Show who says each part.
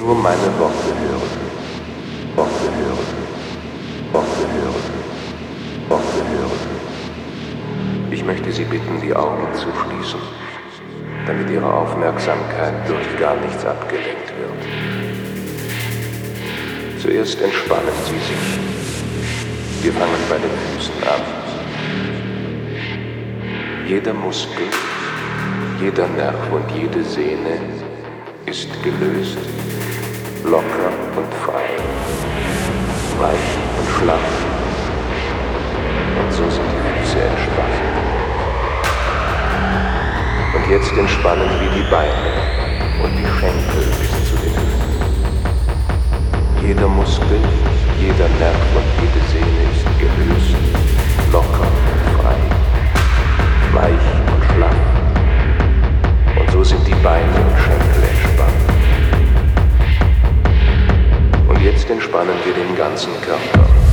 Speaker 1: Nur meine Worte hören. Worte hören. Worte hören. Worte hören. Ich möchte Sie bitten, die Augen zu schließen, damit Ihre Aufmerksamkeit durch gar nichts abgelenkt wird. Zuerst entspannen Sie sich. Wir fangen bei den Füßen an. Jeder Muskel, jeder Nerv und jede Sehne ist gelöst, locker und frei, weich und schlaff. Und so sind die Füße entspannt. Und jetzt entspannen wir die Beine und die Schenkel bis zu den Hüften. Jeder Muskel, jeder Nerv und jede Sehne ist gelöst, locker und frei, weich und schlaff. Und so sind die Beine und Schenkel entspannt. Jetzt entspannen wir den ganzen Körper.